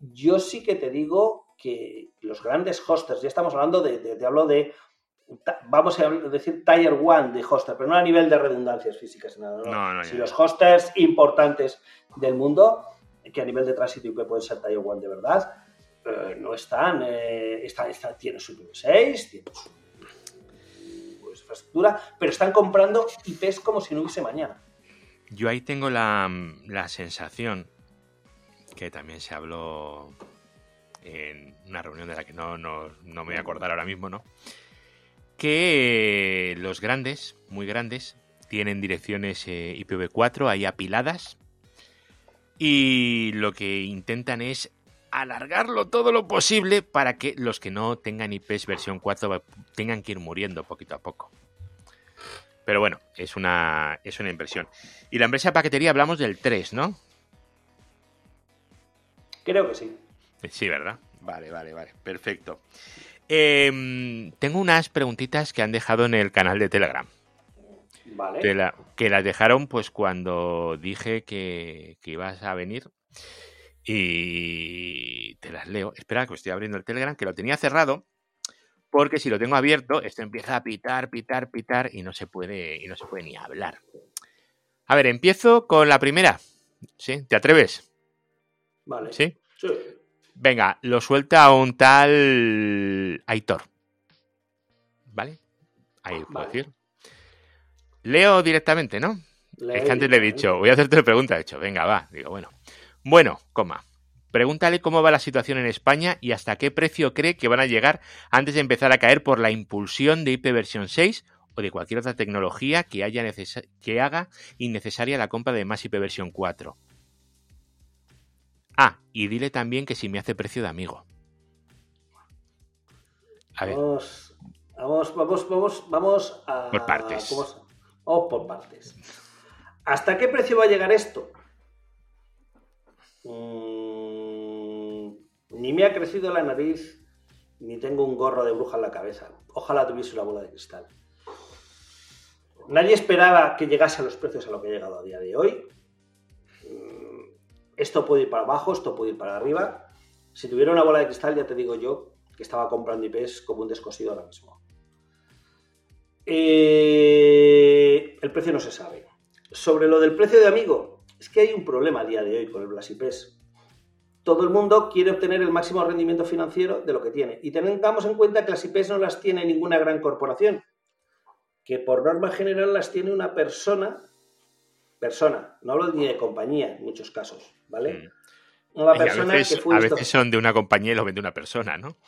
yo sí que te digo que los grandes hosters, ya estamos hablando de, te hablo de, vamos a decir Tier 1 de hoster, pero no a nivel de redundancias físicas, nada, no, si los hosters importantes del mundo que a nivel de tránsito IP pueden ser Tier 1 de verdad, eh, no están, eh, están, tienen su IPv6, tienen su, su infraestructura, pero están comprando IPs como si no hubiese mañana. Yo ahí tengo la, la sensación que también se habló en una reunión de la que no, no, no, me voy a acordar ahora mismo, ¿no? Que los grandes, muy grandes, tienen direcciones eh, IPv4 ahí apiladas y lo que intentan es alargarlo todo lo posible para que los que no tengan IPs versión 4 tengan que ir muriendo poquito a poco. Pero bueno, es una, es una impresión. Y la empresa de paquetería hablamos del 3, ¿no? Creo que sí. Sí, ¿verdad? Vale, vale, vale. Perfecto. Eh, tengo unas preguntitas que han dejado en el canal de Telegram. Vale. Que, la, que las dejaron pues cuando dije que, que, ibas a venir. Y te las leo. Espera, que estoy abriendo el Telegram, que lo tenía cerrado. Porque si lo tengo abierto, esto empieza a pitar, pitar, pitar y no se puede, y no se puede ni hablar. A ver, empiezo con la primera. ¿Sí? ¿Te atreves? Vale. ¿Sí? Sí. Venga, lo suelta un tal Aitor. ¿Vale? Ahí puedo Vale. decir. Leo directamente, ¿no? Es que antes le he dicho, voy a hacerte una pregunta. He dicho, venga, va. Digo, bueno. Bueno, coma. Pregúntale cómo va la situación en España y hasta qué precio cree que van a llegar antes de empezar a caer por la impulsión de IP versión 6 o de cualquier otra tecnología que, haya que haga innecesaria la compra de más IP versión 4. Ah, y dile también que si me hace precio de amigo. A ver, Vamos, vamos, vamos, vamos, vamos a. Por partes. ¿cómo se- Vamos por partes. ¿Hasta qué precio va a llegar esto? Mm, ni me ha crecido la nariz, ni tengo un gorro de bruja en la cabeza. Ojalá tuviese una bola de cristal. Nadie esperaba que llegase a los precios a lo que ha llegado a día de hoy. Mm, Esto puede ir para abajo, esto puede ir para arriba. Si tuviera una bola de cristal, ya te digo yo que estaba comprando IPs como un descosido ahora mismo. Eh, el precio no se sabe. Sobre lo del precio de amigo, es que hay un problema a día de hoy con las IPs. Todo el mundo quiere obtener el máximo rendimiento financiero de lo que tiene. Y tengamos en cuenta que las IPs no las tiene ninguna gran corporación, que por norma general las tiene una persona, persona, no hablo ni de compañía en muchos casos, ¿vale? Una Mm. y a persona veces, que fue a veces son de una compañía y los vende una persona, ¿no?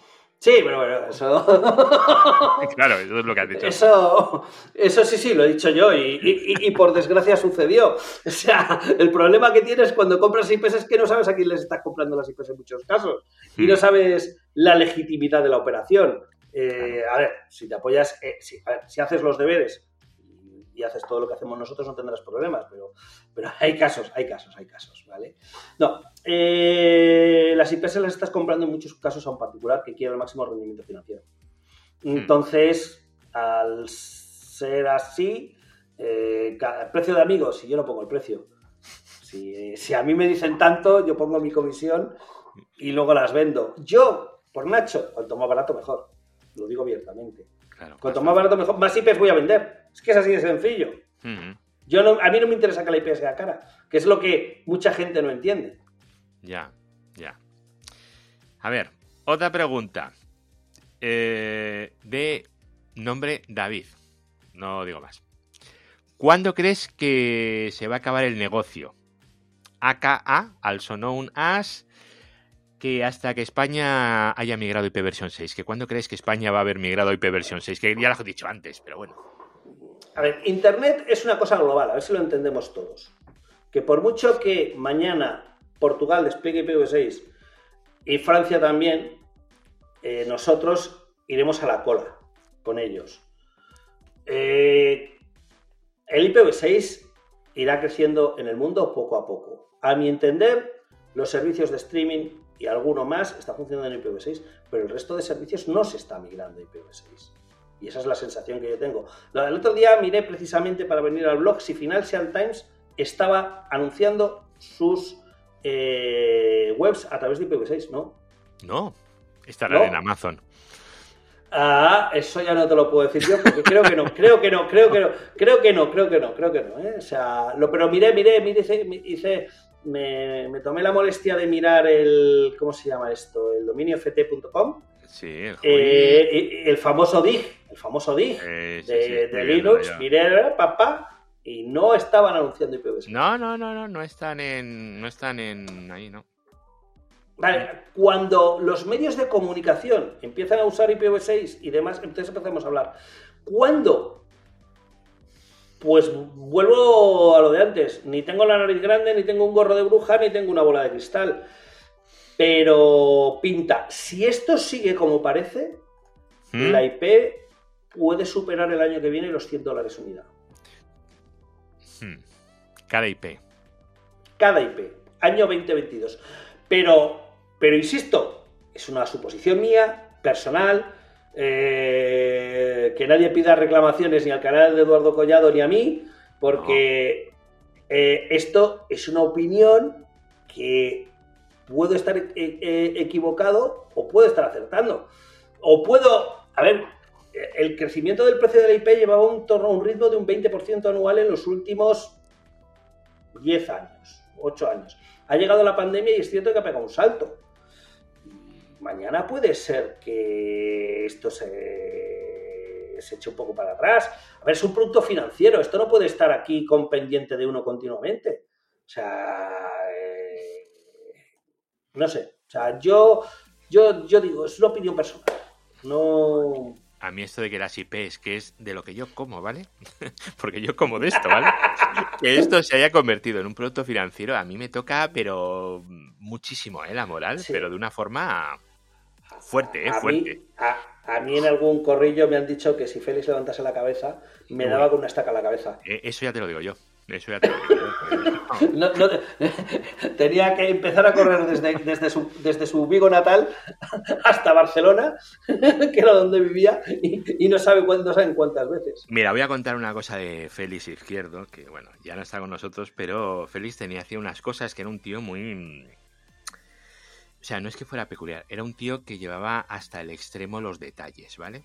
Sí, pero bueno, eso... Claro, eso es lo que has dicho. Eso, eso sí, sí, lo he dicho yo y, y- y por desgracia sucedió. O sea, el problema que tienes cuando compras IPs es que no sabes a quién les estás comprando las IPs en muchos casos y no Hmm. sabes la legitimidad de la operación. Eh, a ver, si te apoyas, eh, si, a ver, si haces los deberes y, haces todo lo que hacemos nosotros no tendrás problemas, pero, pero hay casos, hay casos, hay casos, ¿vale? No, eh, las IPs las estás comprando en muchos casos a un particular que quiere el máximo rendimiento financiero. Entonces, al ser así, eh, precio de amigos, si yo no pongo el precio. Si, si a mí me dicen tanto, yo pongo mi comisión y luego las vendo. Yo, por Nacho, cuanto más barato mejor. Lo digo abiertamente. Claro, Cuanto más barato mejor, más IPs voy a vender. Es que es así de sencillo. Yo no, a mí no me interesa que la IP sea cara, que es lo que mucha gente no entiende. Ya, ya. A ver, otra pregunta. Eh, de nombre David. No digo más. ¿Cuándo crees que se va a acabar el negocio? AKA, also known as, que hasta que España haya migrado a IP versión 6. ¿Que ¿Cuándo crees que España va a haber migrado a IP versión 6? Que ya lo he dicho antes, pero bueno. A ver, Internet es una cosa global, a ver si lo entendemos todos. Que por mucho que mañana Portugal despliegue IPv6 y Francia también, eh, nosotros iremos a la cola con ellos. Eh, el IPv6 irá creciendo en el mundo poco a poco. A mi entender, los servicios de streaming y alguno más está funcionando en IPv6, pero el resto de servicios no se está migrando a IPv6. Y esa es la sensación que yo tengo. Lo- El otro día miré precisamente para venir al blog si Financial Times estaba anunciando sus eh, webs a través de IPv6, ¿no? No, estará ¿No? en Amazon. Ah, eso ya no te lo puedo decir yo, porque creo que no, creo que no, creo que no, creo que no, creo que no, creo que no, ¿eh? O sea, lo, pero miré, miré, miré, hice, hice, me, me tomé la molestia de mirar el, ¿cómo se llama esto? El dominio ft.com. Sí, el, Eh, el famoso DIG, el famoso DIG Eh, sí, de, sí, de estoy Linux, miré, papá, y no estaban anunciando IPv6. No, no, no, no, no están en. No están en. Ahí, no. Vale, cuando los medios de comunicación empiezan a usar IPv6 y demás, entonces empezamos a hablar. ¿Cuándo? Pues vuelvo a lo de antes. Ni tengo la nariz grande, ni tengo un gorro de bruja, ni tengo una bola de cristal. Pero pinta, si esto sigue como parece, ¿Mm? la IP puede superar el año que viene los 100 dólares unidad. Hmm. Cada IP. cada IP, año 2022. Pero, pero insisto, es una suposición mía, personal, eh, que nadie pida reclamaciones ni al canal de Eduardo Collado ni a mí, porque eh, esto es una opinión que puedo estar eh, eh, equivocado o puedo estar acertando. O puedo, a ver, el crecimiento del precio de la IP llevaba un, ritmo de un 20% anual en los últimos 10 años, 8 años. Ha llegado la pandemia y es cierto que ha pegado un salto. Mañana puede ser que esto se, se eche un poco para atrás. A ver, es un producto financiero. Esto no puede estar aquí con pendiente de uno continuamente. O sea, no sé. O sea, yo, yo, yo digo, es una opinión personal. No. A mí esto de que las IPs, que es de lo que yo como, ¿vale? Porque yo como de esto, ¿vale? que esto se haya convertido en un producto financiero, a mí me toca, pero muchísimo, ¿eh? La moral, Sí. pero de una forma fuerte, ¿eh? a, Fuerte. mí, a, a mí en algún corrillo me han dicho que si Félix levantase la cabeza, me Uy. daba con una estaca en la cabeza. Eh, Eso ya te lo digo yo. Eso ya te yo. No, no te- tenía que empezar a correr desde, desde, su, desde su Vigo natal hasta Barcelona, que era donde vivía, y, y no sabe no saben cuántas veces. Mira, voy a contar una cosa de Félix Izquierdo, que bueno, ya no está con nosotros, pero Félix tenía hacía unas cosas que era un tío muy... O sea, no es que fuera peculiar, era un tío que llevaba hasta el extremo los detalles, ¿vale?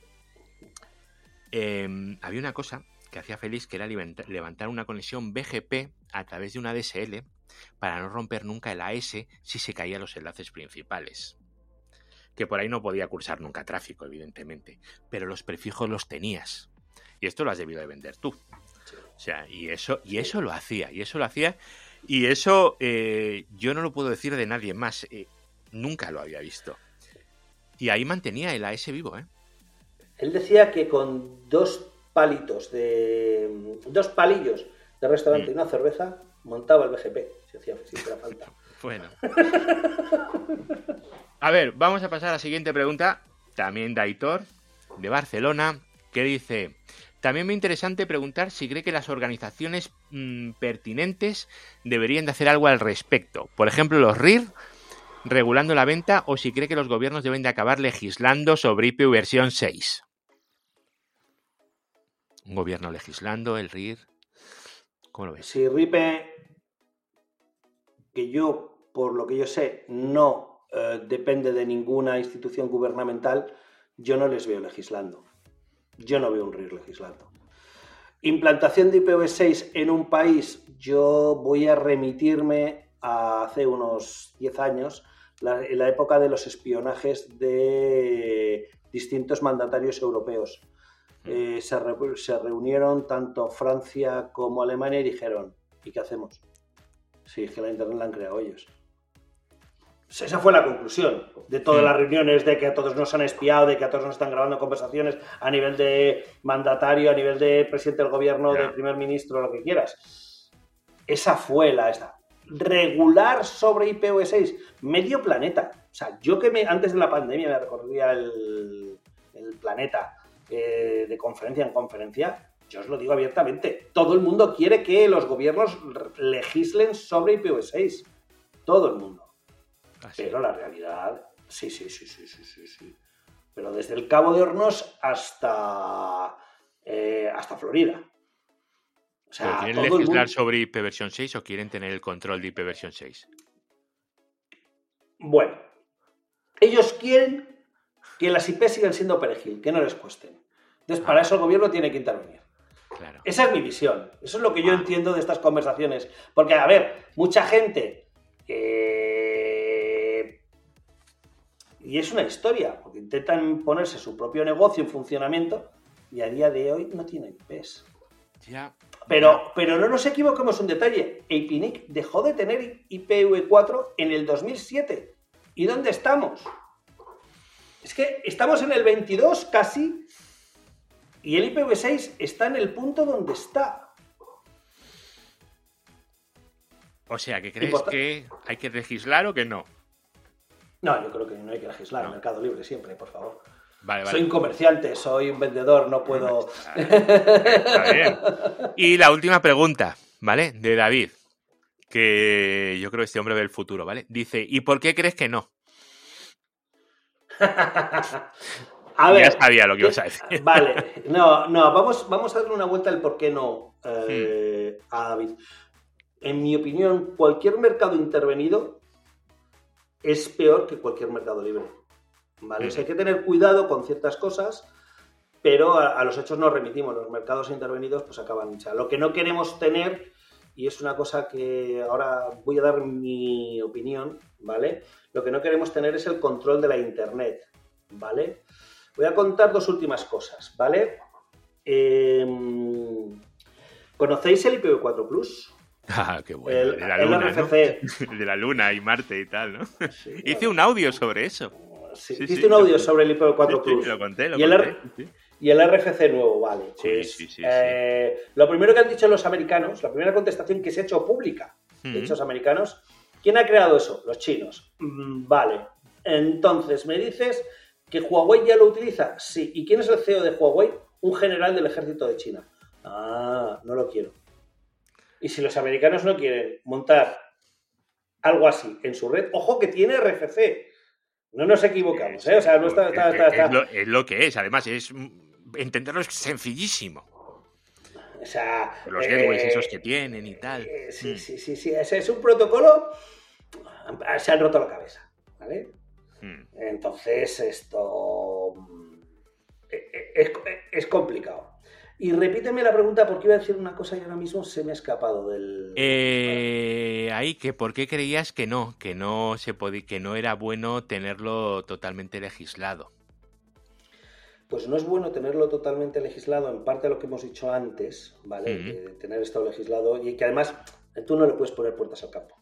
Eh, había una cosa que hacía Félix que era levanta- levantar una conexión BGP a través de una DSL para no romper nunca el AS si se caían los enlaces principales. Que por ahí no podía cursar nunca tráfico, evidentemente, pero los prefijos los tenías. Y esto lo has debido de vender tú. O sea, y eso, y eso lo hacía, y eso lo hacía, y eso eh, yo no lo puedo decir de nadie más. eh, nunca lo había visto. Y ahí mantenía el AS vivo, ¿eh? Él decía que con dos palitos de. dos palillos de restaurante Mm. y una cerveza montaba el BGP, si hacía falta. Bueno. A ver, vamos a pasar a la siguiente pregunta. También de Aitor, de Barcelona, que dice: También me interesante preguntar si cree que las organizaciones mm, pertinentes deberían de hacer algo al respecto. Por ejemplo, los RIR regulando la venta o si cree que los gobiernos deben de acabar legislando sobre IPv versión 6. Un gobierno legislando, el RIR. ¿Cómo lo ves? Si Ripe, que yo, por lo que yo sé, no eh, depende de ninguna institución gubernamental, yo no les veo legislando. Yo no veo un RIR legislando. Implantación de IPv6 en un país, yo voy a remitirme a hace unos 10 años, en la época de los espionajes de distintos mandatarios europeos. Eh, se, re- se reunieron tanto Francia como Alemania y dijeron, ¿y qué hacemos? Si es que la Internet la han creado ellos. Pues Esa fue la conclusión de todas las reuniones, de que a todos nos han espiado, de que a todos nos están grabando conversaciones a nivel de mandatario, a nivel de presidente del gobierno, Ya. de primer ministro, lo que quieras. Esa fue la esta. Regular sobre IPv6, medio planeta. O sea, yo que me, antes de la pandemia me recorría el, el planeta eh, de conferencia en conferencia, yo os lo digo abiertamente, todo el mundo quiere que los gobiernos legislen sobre IPv6. Todo el mundo. Así. Pero la realidad, sí, sí, sí, sí, sí, sí, sí. Pero desde el Cabo de Hornos hasta, eh, hasta Florida. O ¿Pero sea, ¿Quieren legislar mundo- sobre IP versión 6 o quieren tener el control de IP versión 6? Bueno, ellos quieren que las IP sigan siendo perejil, que no les cuesten. Entonces, para eso el gobierno tiene que intervenir. Claro. Esa es mi visión. Eso es lo que yo entiendo de estas conversaciones. Porque, a ver, mucha gente Eh, y es una historia, porque intentan ponerse su propio negocio en funcionamiento y a día de hoy no tienen IPs. Ya. Pero, pero no nos equivoquemos un detalle. APNIC dejó de tener IPv4 en el 2007. ¿Y dónde estamos? Es que estamos en el 22 casi y el IPv6 está en el punto donde está. O sea, ¿que crees que hay que legislar o que no? No, yo creo que no hay que legislar. No. Mercado libre siempre, por favor. Vale, vale. Soy un comerciante, soy un vendedor, no puedo. Está bien. Y la última pregunta, ¿vale? De David, que yo creo que este hombre ve el futuro, ¿vale? Dice, ¿y por qué crees que no? A ver. ya sabía lo que ibas a decir. Vale, no, no, vamos, vamos a darle una vuelta al por qué no eh, a David. En mi opinión, cualquier mercado intervenido es peor que cualquier mercado libre. ¿Vale? O sea, hay que tener cuidado con ciertas cosas, pero a, a los hechos nos remitimos. Los mercados intervenidos pues acaban. O sea, lo que no queremos tener, y es una cosa que ahora voy a dar mi opinión, ¿vale? Lo que no queremos tener es el control de la Internet, ¿vale? Voy a contar dos últimas cosas, ¿vale? Eh, ¿Conocéis el IPv4 Plus? Ah, qué bueno. El, de la el luna. De la luna y Marte y tal, ¿no? Sí, Hice un audio sobre eso. sí, sí, un audio sobre el IPv4 Sí, sí, Plus. lo conté, lo y, conté. Y el RFC nuevo, vale. Sí, pues, sí, sí, sí. eh, Lo primero que han dicho los americanos, la primera contestación que se ha hecho pública de hechos americanos, ¿quién ha creado eso? Los chinos. Mm, Vale. Entonces, ¿me dices que Huawei ya lo utiliza? Sí. ¿Y quién es el CEO de Huawei? Un general del ejército de China. Ah, no lo quiero. Y si los americanos no quieren montar algo así en su red, ojo que tiene RFC. No nos equivocamos, ¿eh? O sea, no está, está- Es- está- es lo- es lo que es, además, es entenderlo es sencillísimo. O sea, Los eh, gateways esos que tienen y tal. eh, sí, Mm. sí, sí, sí. Ese es un protocolo. Se han roto la cabeza, ¿vale? Mm. Entonces, esto mm, e- es, es complicado. Y repíteme la pregunta porque iba a decir una cosa y ahora mismo se me ha escapado del. Eh, ahí, que por qué creías que no, que no se podía, que no era bueno tenerlo totalmente legislado. Pues no es bueno tenerlo totalmente legislado, en parte a lo que hemos dicho antes, ¿vale? De tener esto legislado y que además tú no le puedes poner puertas al campo.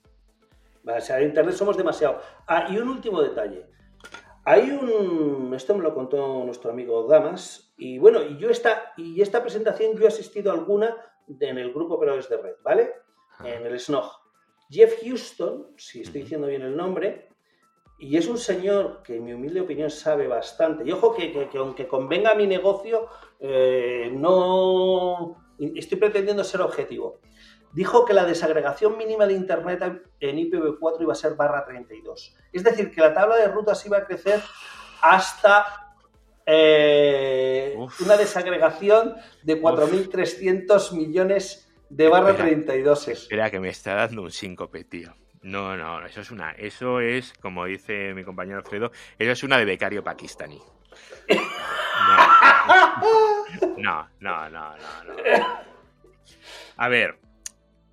¿Vale? O sea, en Internet somos demasiado. Ah, y un último detalle. Hay un. Esto me lo contó nuestro amigo Damas. Y bueno, y yo esta, y esta presentación yo he asistido a alguna de- en el grupo Operadores de Red, ¿vale? En el SNOG. Jeff Houston, si estoy diciendo bien el nombre, y es un señor que en mi humilde opinión sabe bastante. Y ojo que, que- que aunque convenga a mi negocio, eh, no estoy pretendiendo ser objetivo. Dijo que la desagregación mínima de Internet en IPv4 iba a ser barra 32. Es decir, que la tabla de rutas iba a crecer hasta eh, una desagregación de 4.300 millones de barra Espera. 32. Espera, que me está dando un síncope, tío. No, no, eso es una, eso es, como dice mi compañero Alfredo, eso es una de becario pakistaní. No, no, no, no, no. A ver,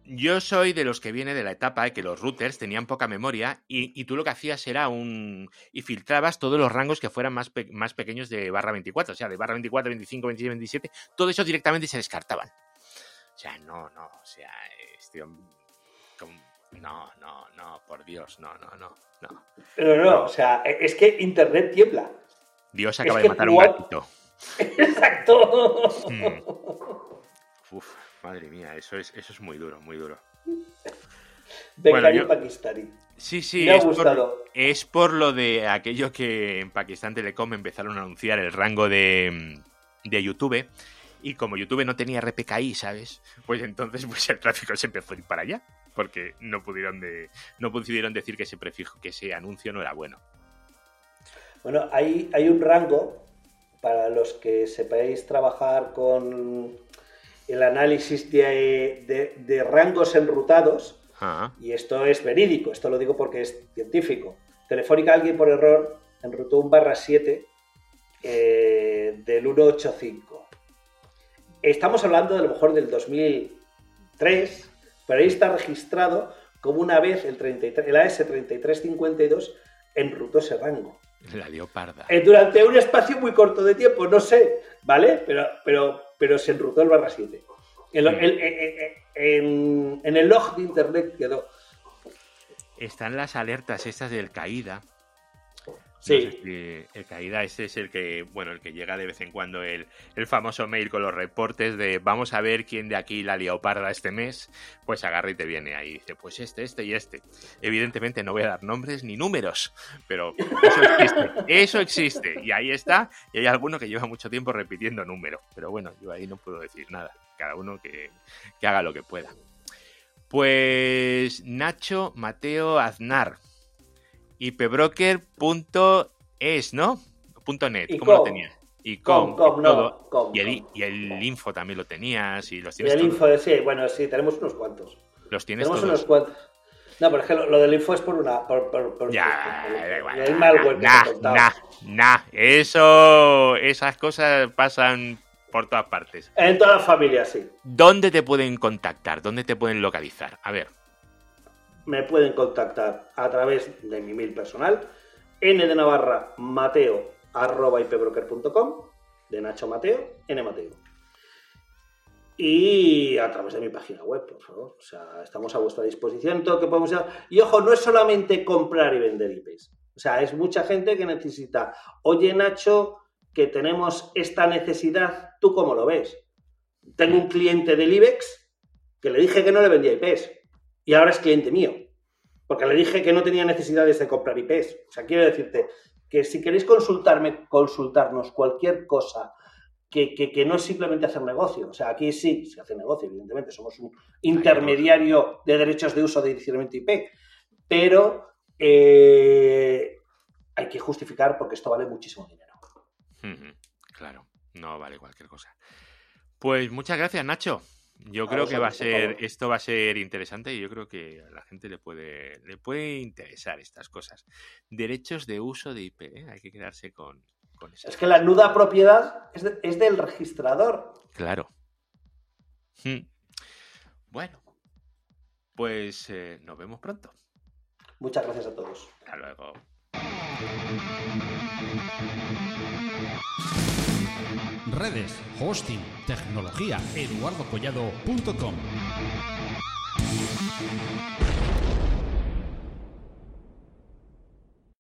yo soy de los que viene de la etapa de que los routers tenían poca memoria y, tú lo que hacías era un... y filtrabas todos los rangos que fueran más, más pequeños de barra 24, o sea, de barra 24, 25, 26, 27, todo eso directamente se descartaban. O sea, no, no, o sea, este no, no, no, por Dios, no, no, no, no. Pero no, o sea, es que Internet tiembla. Dios acaba Es de matar un gatito. Exacto. Mm. Uf, madre mía, eso es, eso es muy duro, muy duro. Becario yo- pakistaní. Sí, sí, Me ha es por, gustado. es por lo de aquello que en Pakistán Telecom empezaron a anunciar el rango de, de YouTube. Y como YouTube no tenía RPKI, ¿sabes? Pues entonces pues el tráfico se empezó a ir para allá. Porque no pudieron de, no pudieron decir que ese prefijo, que ese anuncio no era bueno. Bueno, hay, hay un rango para los que sepáis trabajar con el análisis de, de- de rangos enrutados, Ah, y esto es verídico, esto lo digo porque es científico. Telefónica alguien por error enrutó un barra 7 eh, del 185. Estamos hablando de lo mejor del 2003, pero ahí está registrado como una vez el, 33, el AS3352 enrutó ese rango. La leoparda. Eh, durante un espacio muy corto de tiempo, no sé, ¿vale? Pero, pero, pero se enrutó el barra 7. En, el, el, en, en el log de internet quedó. Están las alertas estas del caída, El caída ese es el que, bueno, el que llega de vez en cuando el, el, famoso mail con los reportes de vamos a ver quién de aquí la leoparda este mes, pues agarra y te viene ahí. Dice, pues este, este y este. Evidentemente no voy a dar nombres ni números, pero eso existe. Eso existe. Y ahí está. Y hay alguno que lleva mucho tiempo repitiendo números. Pero bueno, yo ahí no puedo decir nada. Cada uno que, que haga lo que pueda. Pues Nacho Mateo Aznar ipbroker.es, ¿no? Punto .net, ¿cómo lo tenías? Y Com, com, com, y no, todo. com, y, el, com. y el info también lo tenías y los Y tienes el info, sí, bueno, sí, tenemos unos cuantos. Los tienes Tenemos todos. unos cuantos. No, es que lo, del info es por una. Por, por, por- Ya, por- da igual. el malware que Nah, nah, nah. Eso, esas cosas pasan por todas partes. En toda la familia, sí. ¿Dónde te pueden contactar? ¿Dónde te pueden localizar? A ver. Me pueden contactar a través de mi mail personal, n de Navarra Mateo arroba ipbroker.com, de Nacho Mateo, n Mateo. Y a través de mi página web, por favor. O sea, estamos a vuestra disposición, todo que podemos hacer. Y ojo, no es solamente comprar y vender IPs. O sea, es mucha gente que necesita, oye Nacho, que tenemos esta necesidad, ¿tú cómo lo ves? Tengo un cliente del IBEX que le dije que no le vendía IPs y ahora es cliente mío. Porque le dije que no tenía necesidades de comprar IPs. O sea, quiero decirte que si queréis consultarme, consultarnos cualquier cosa que, que- que no es simplemente hacer negocio. O sea, aquí sí se hace negocio, evidentemente. Somos un intermediario de derechos de uso de direccionamiento IP. Pero eh, hay que justificar porque esto vale muchísimo dinero. Claro, no vale cualquier cosa. Pues muchas gracias, Nacho. Yo A creo que va a ser, favor. esto va a ser interesante y yo creo que a la gente le puede, le puede interesar estas cosas. Derechos de uso de IP, ¿eh? hay que quedarse con, con eso. Es que la nuda propiedad es, de- es del registrador. Claro. Hmm. Bueno, pues eh, nos vemos pronto. Muchas gracias a todos. Hasta luego. Redes, hosting, tecnología, eduardocollado.com.